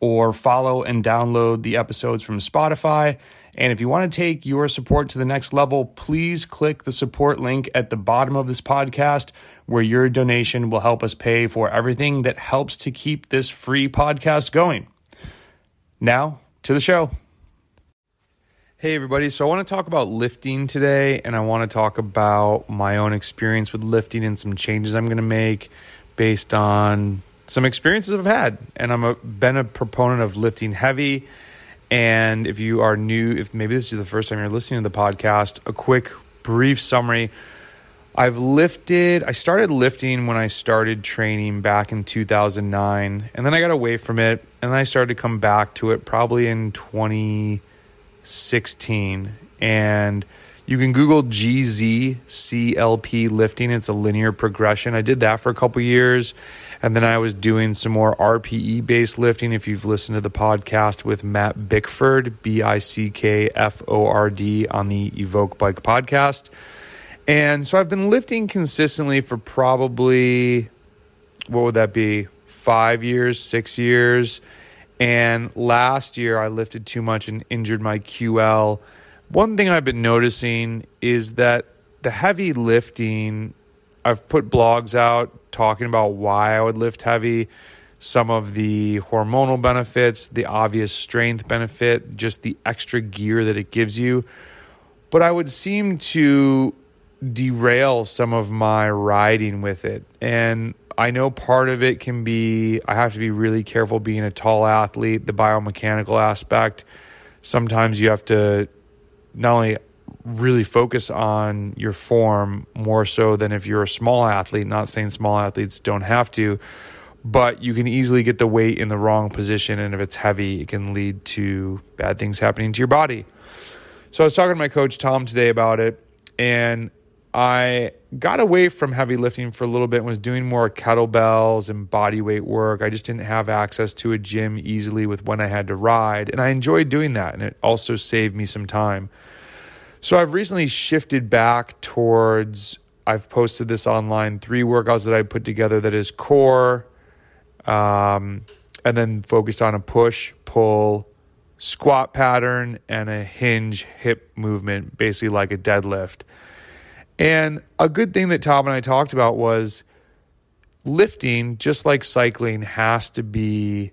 or follow and download the episodes from Spotify. And if you want to take your support to the next level, please click the support link at the bottom of this podcast, where your donation will help us pay for everything that helps to keep this free podcast going. Now to the show. Hey, everybody. So, I want to talk about lifting today, and I want to talk about my own experience with lifting and some changes I'm going to make based on some experiences I've had. And I'm a, been a proponent of lifting heavy and if you are new, if maybe this is the first time you're listening to the podcast, a quick, brief summary. I've lifted, I started lifting when I started training back in 2009, and then I got away from it, and then I started to come back to it probably in 2016. And you can Google GZCLP lifting, it's a linear progression. I did that for a couple years and then I was doing some more RPE based lifting. If you've listened to the podcast with Matt Bickford, B I C K F O R D, on the Evoq Bike podcast. And so I've been lifting consistently for probably, what would that be? Five years, six years. And last year I lifted too much and injured my QL. One thing I've been noticing is that the heavy lifting, I've put blogs out talking about why I would lift heavy, some of the hormonal benefits, the obvious strength benefit, just the extra gear that it gives you. But I would seem to derail some of my riding with it. And I know part of it can be I have to be really careful being a tall athlete, the biomechanical aspect. Sometimes you have to not only really focus on your form more so than if you're a small athlete. Not saying small athletes don't have to, but you can easily get the weight in the wrong position. And if it's heavy, it can lead to bad things happening to your body. So I was talking to my coach, Tom, today about it. And I got away from heavy lifting for a little bit and was doing more kettlebells and body weight work. I just didn't have access to a gym easily with when I had to ride. And I enjoyed doing that. And it also saved me some time. So I've recently shifted back towards, I've posted this online, three workouts that I put together that is core, um, and then focused on a push, pull, squat pattern, and a hinge hip movement, basically like a deadlift. And a good thing that Tom and I talked about was lifting, just like cycling, has to be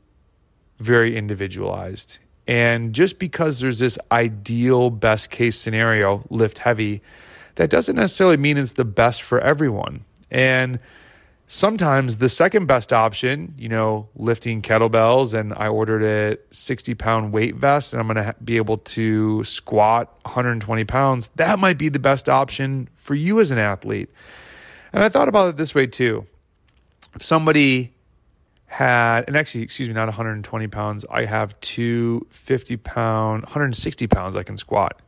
very individualized. And just because there's this ideal best case scenario, lift heavy, that doesn't necessarily mean it's the best for everyone. And sometimes the second best option, you know, lifting kettlebells, and I ordered a 60 pound weight vest, and I'm going to be able to squat 120 pounds. That might be the best option for you as an athlete. And I thought about it this way too. If somebody had, and actually, excuse me, not 120 pounds. I have two 50 pound, 160 pounds I can squat.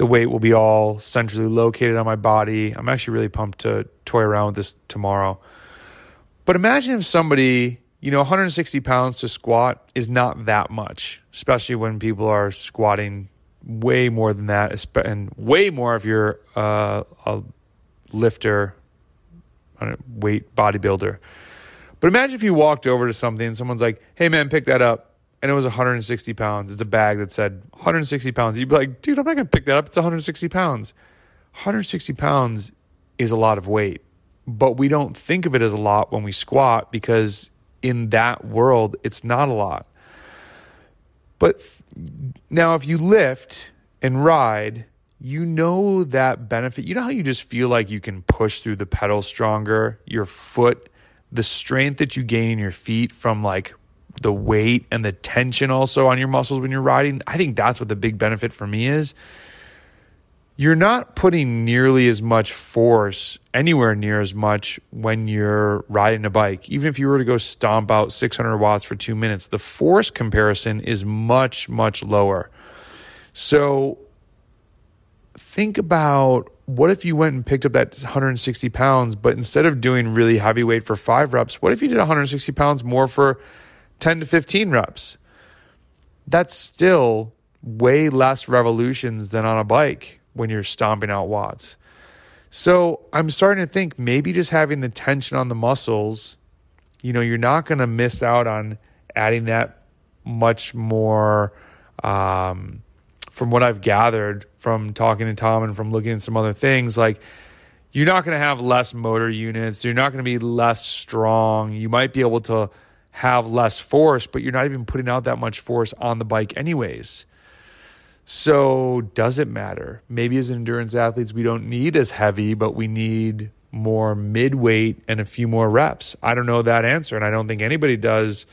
The weight will be all centrally located on my body. I'm actually really pumped to toy around with this tomorrow. But imagine if somebody, you know, 160 pounds to squat is not that much, especially when people are squatting way more than that, and way more if you're uh, a lifter, a weight bodybuilder. But imagine if you walked over to something and someone's like, hey man, pick that up. And it was 160 pounds. It's a bag that said 160 pounds. You'd be like, dude, I'm not to pick that up. It's 160 pounds. 160 pounds is a lot of weight, but we don't think of it as a lot when we squat because in that world, it's not a lot. But now, if you lift and ride, you know that benefit. You know how you just feel like you can push through the pedal stronger, your foot, the strength that you gain in your feet from like the weight and the tension also on your muscles when you're riding. I think that's what the big benefit for me is. You're not putting nearly as much force, anywhere near as much, when you're riding a bike. Even if you were to go stomp out 600 watts for two minutes, the force comparison is much, much lower. So think about what if you went and picked up that 160 pounds, but instead of doing really heavy weight for five reps, what if you did 160 pounds more for 10 to 15 reps? That's still way less revolutions than on a bike when you're stomping out watts. So I'm starting to think maybe just having the tension on the muscles, you know, you're not going to miss out on adding that much more. Um, from what I've gathered from talking to Tom and from looking at some other things, like you're not going to have less motor units. You're not going to be less strong. You might be able to have less force, but you're not even putting out that much force on the bike, anyways. So, does it matter? Maybe as endurance athletes, we don't need as heavy, but we need more mid weight and a few more reps. I don't know that answer, and I don't think anybody does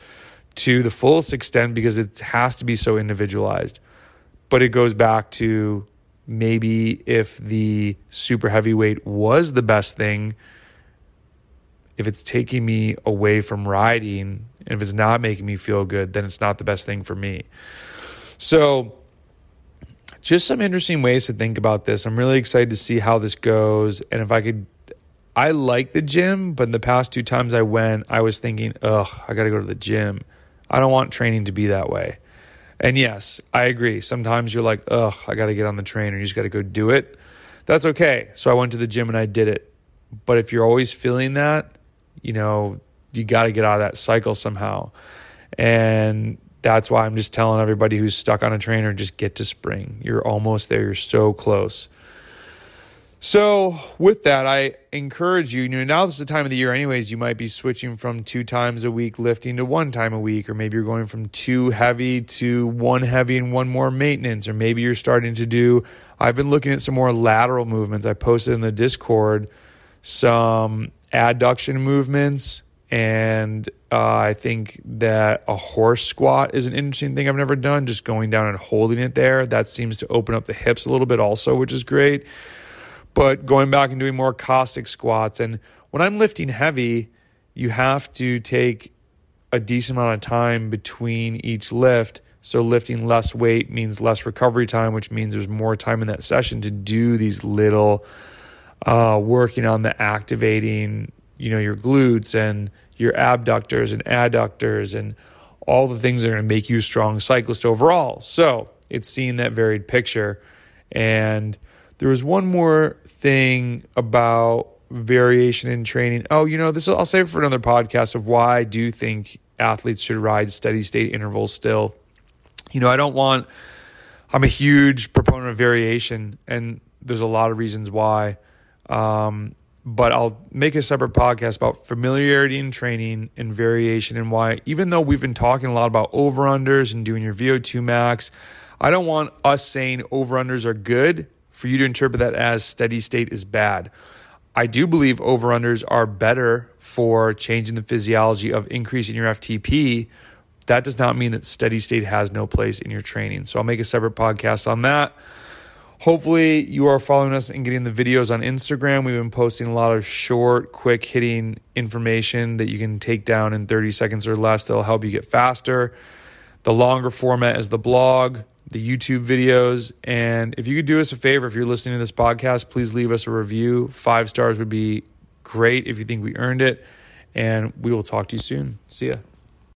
to the fullest extent because it has to be so individualized. But it goes back to maybe if the super heavyweight was the best thing, if it's taking me away from riding and if it's not making me feel good, then it's not the best thing for me. So, just some interesting ways to think about this. I'm really excited to see how this goes. And if I could, I like the gym, but in the past two times I went, I was thinking, ugh, I got to go to the gym. I don't want training to be that way. And yes, I agree. Sometimes you're like, ugh, I got to get on the train or you just got to go do it. That's okay. So I went to the gym and I did it. But if you're always feeling that, you know, you got to get out of that cycle somehow. And that's why I'm just telling everybody who's stuck on a trainer just get to spring. You're almost there. You're so close. So, with that, I encourage you, you know, now this is the time of the year, anyways, you might be switching from two times a week lifting to one time a week, or maybe you're going from two heavy to one heavy and one more maintenance, or maybe you're starting to do. I've been looking at some more lateral movements. I posted in the Discord some adduction movements, and uh, I think that a horse squat is an interesting thing I've never done, just going down and holding it there. That seems to open up the hips a little bit, also, which is great but going back and doing more Cossack squats. And when I'm lifting heavy, you have to take a decent amount of time between each lift. So lifting less weight means less recovery time, which means there's more time in that session to do these little uh, working on the activating, you know, your glutes and your abductors and adductors and all the things that are going to make you a strong cyclist overall. So it's seeing that varied picture. And there was one more thing about variation in training. Oh, you know, this I'll save for another podcast of why I do think athletes should ride steady state intervals still. You know, I don't want I'm a huge proponent of variation and there's a lot of reasons why. Um, but I'll make a separate podcast about familiarity in training and variation and why, even though we've been talking a lot about over unders and doing your VO2 max, I don't want us saying over unders are good for you to interpret that as steady state is bad. I do believe over unders are better for changing the physiology of increasing your FTP. That does not mean that steady state has no place in your training. So I'll make a separate podcast on that. Hopefully, you are following us and getting the videos on Instagram. We've been posting a lot of short, quick hitting information that you can take down in 30 seconds or less that'll help you get faster. The longer format is the blog the YouTube videos. And if you could do us a favor, if you're listening to this podcast, please leave us a review. Five stars would be great if you think we earned it. And we will talk to you soon. See ya.